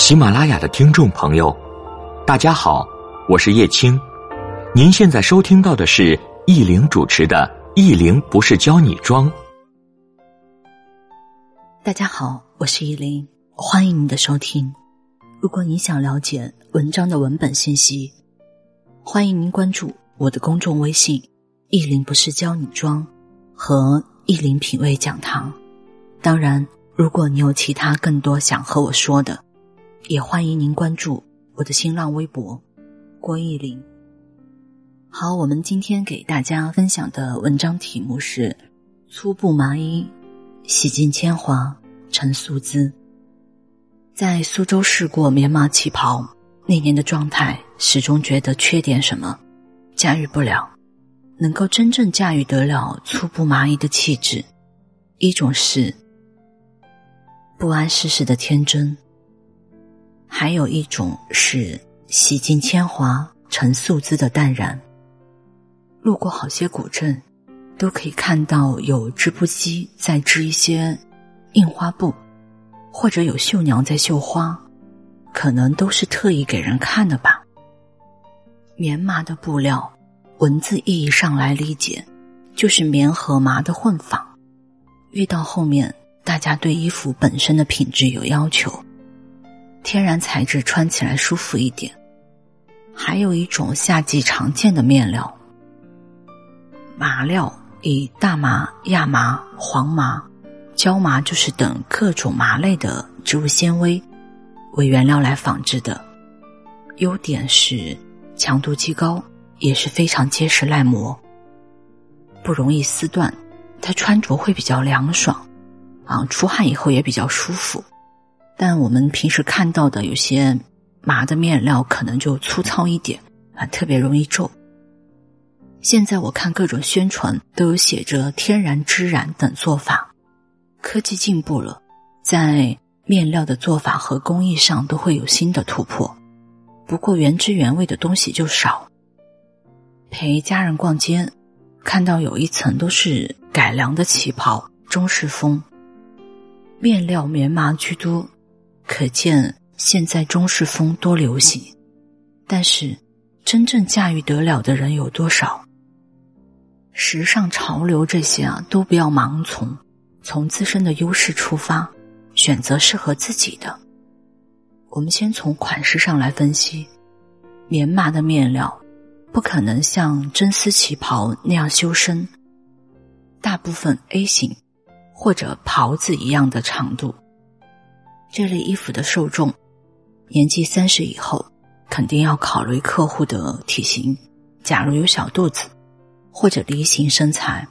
喜马拉雅的听众朋友，大家好，我是叶青。您现在收听到的是易玲主持的《易玲不是教你装》。大家好，我是易玲，欢迎您的收听。如果您想了解文章的文本信息，欢迎您关注我的公众微信“易玲不是教你装”和“易玲品味讲堂”。当然，如果你有其他更多想和我说的，也欢迎您关注我的新浪微博“郭易玲”。好，我们今天给大家分享的文章题目是“粗布麻衣，洗尽铅华成素姿”。在苏州试过棉麻旗袍，那年的状态始终觉得缺点什么，驾驭不了。能够真正驾驭得了粗布麻衣的气质，一种是不谙世事的天真，还有一种是洗尽铅华成素姿的淡然。路过好些古镇，都可以看到有织布机在织一些印花布。或者有绣娘在绣花，可能都是特意给人看的吧。棉麻的布料，文字意义上来理解，就是棉和麻的混纺。遇到后面，大家对衣服本身的品质有要求，天然材质穿起来舒服一点。还有一种夏季常见的面料，麻料以大麻、亚麻、黄麻。椒麻就是等各种麻类的植物纤维为原料来纺织的，优点是强度极高，也是非常结实耐磨，不容易撕断，它穿着会比较凉爽，啊，出汗以后也比较舒服。但我们平时看到的有些麻的面料可能就粗糙一点啊，特别容易皱。现在我看各种宣传都有写着天然织染等做法。科技进步了，在面料的做法和工艺上都会有新的突破。不过原汁原味的东西就少。陪家人逛街，看到有一层都是改良的旗袍，中式风，面料棉麻居多，可见现在中式风多流行。但是真正驾驭得了的人有多少？时尚潮流这些啊，都不要盲从。从自身的优势出发，选择适合自己的。我们先从款式上来分析，棉麻的面料不可能像真丝旗袍那样修身，大部分 A 型或者袍子一样的长度。这类衣服的受众，年纪三十以后，肯定要考虑客户的体型。假如有小肚子或者梨形身材。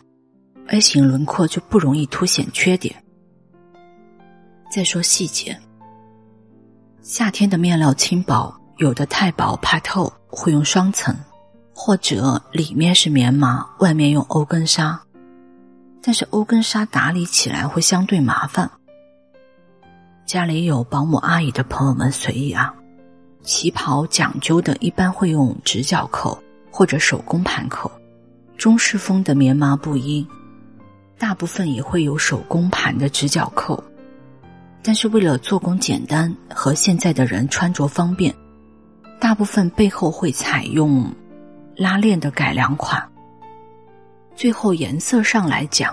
A 型轮廓就不容易凸显缺点。再说细节，夏天的面料轻薄，有的太薄怕透，会用双层，或者里面是棉麻，外面用欧根纱。但是欧根纱打理起来会相对麻烦。家里有保姆阿姨的朋友们随意啊。旗袍讲究的一般会用直角扣或者手工盘扣，中式风的棉麻布衣。大部分也会有手工盘的直角扣，但是为了做工简单和现在的人穿着方便，大部分背后会采用拉链的改良款。最后颜色上来讲，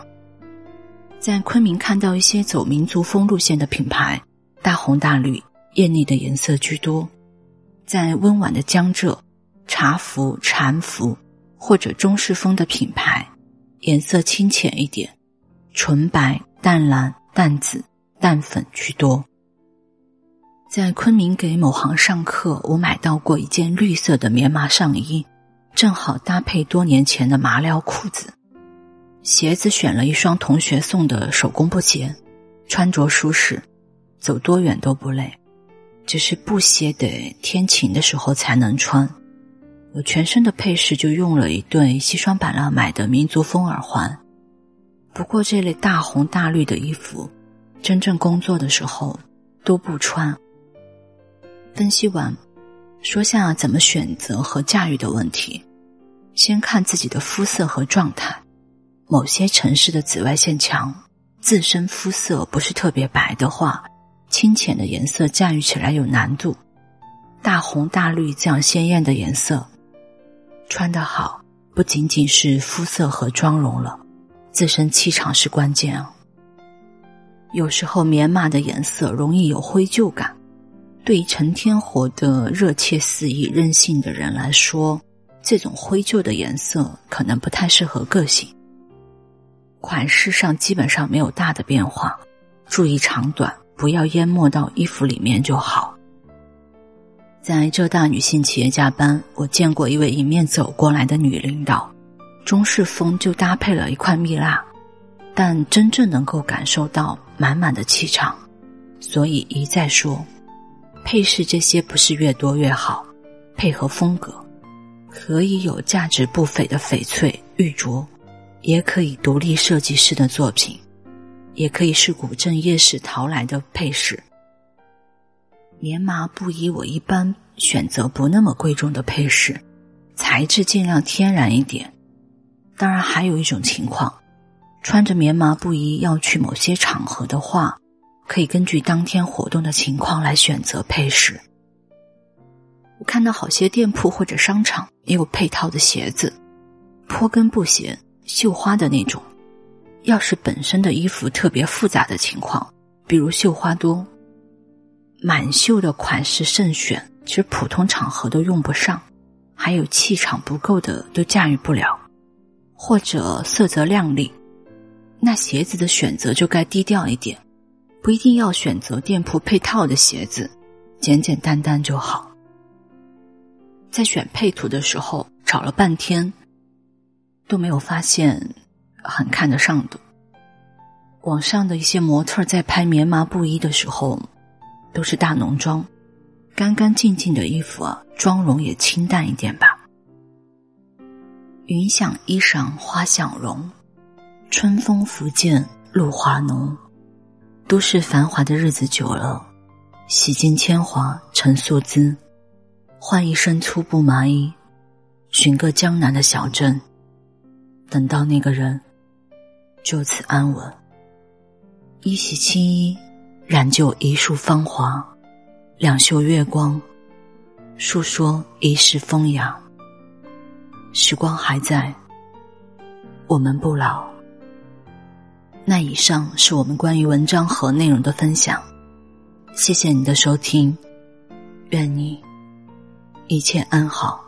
在昆明看到一些走民族风路线的品牌，大红大绿、艳丽的颜色居多；在温婉的江浙、茶服、禅服或者中式风的品牌，颜色清浅一点。纯白、淡蓝、淡紫、淡粉居多。在昆明给某行上课，我买到过一件绿色的棉麻上衣，正好搭配多年前的麻料裤子。鞋子选了一双同学送的手工布鞋，穿着舒适，走多远都不累。只是布鞋得天晴的时候才能穿。我全身的配饰就用了一对西双版纳买的民族风耳环。不过这类大红大绿的衣服，真正工作的时候都不穿。分析完，说下怎么选择和驾驭的问题。先看自己的肤色和状态。某些城市的紫外线强，自身肤色不是特别白的话，清浅的颜色驾驭起来有难度。大红大绿这样鲜艳的颜色，穿得好不仅仅是肤色和妆容了，自身气场是关键啊。有时候棉麻的颜色容易有灰旧感，对于陈天活的热切肆意、任性的人来说，这种灰旧的颜色可能不太适合个性。款式上基本上没有大的变化，注意长短，不要淹没到衣服里面就好。在浙大女性企业家班，我见过一位迎面走过来的女领导，中式风就搭配了一块蜜蜡，但真正能够感受到满满的气场，所以一再说，配饰这些不是越多越好，配合风格，可以有价值不菲的翡翠玉镯，也可以独立设计师的作品，也可以是古镇夜市淘来的配饰。棉麻布衣，我一般选择不那么贵重的配饰，材质尽量天然一点。当然，还有一种情况，穿着棉麻布衣要去某些场合的话，可以根据当天活动的情况来选择配饰。我看到好些店铺或者商场也有配套的鞋子，坡跟布鞋，绣花的那种。要是本身的衣服特别复杂的情况，比如绣花多。满绣的款式慎选，其实普通场合都用不上，还有气场不够的都驾驭不了，或者色泽亮丽，那鞋子的选择就该低调一点，不一定要选择店铺配套的鞋子，简简单单就好。在选配图的时候找了半天，都没有发现很看得上的。网上的一些模特在拍棉麻布衣的时候。都是大浓妆，干干净净的衣服啊，妆容也清淡一点吧。云想衣裳花想容，春风拂槛露华浓。都市繁华的日子久了，洗尽铅华成素姿，换一身粗布麻衣，寻个江南的小镇，等到那个人，就此安稳。一袭青衣。染就一束芳华，两袖月光，诉说一世风雅。时光还在，我们不老。那以上是我们关于文章和内容的分享，谢谢你的收听，愿你一切安好。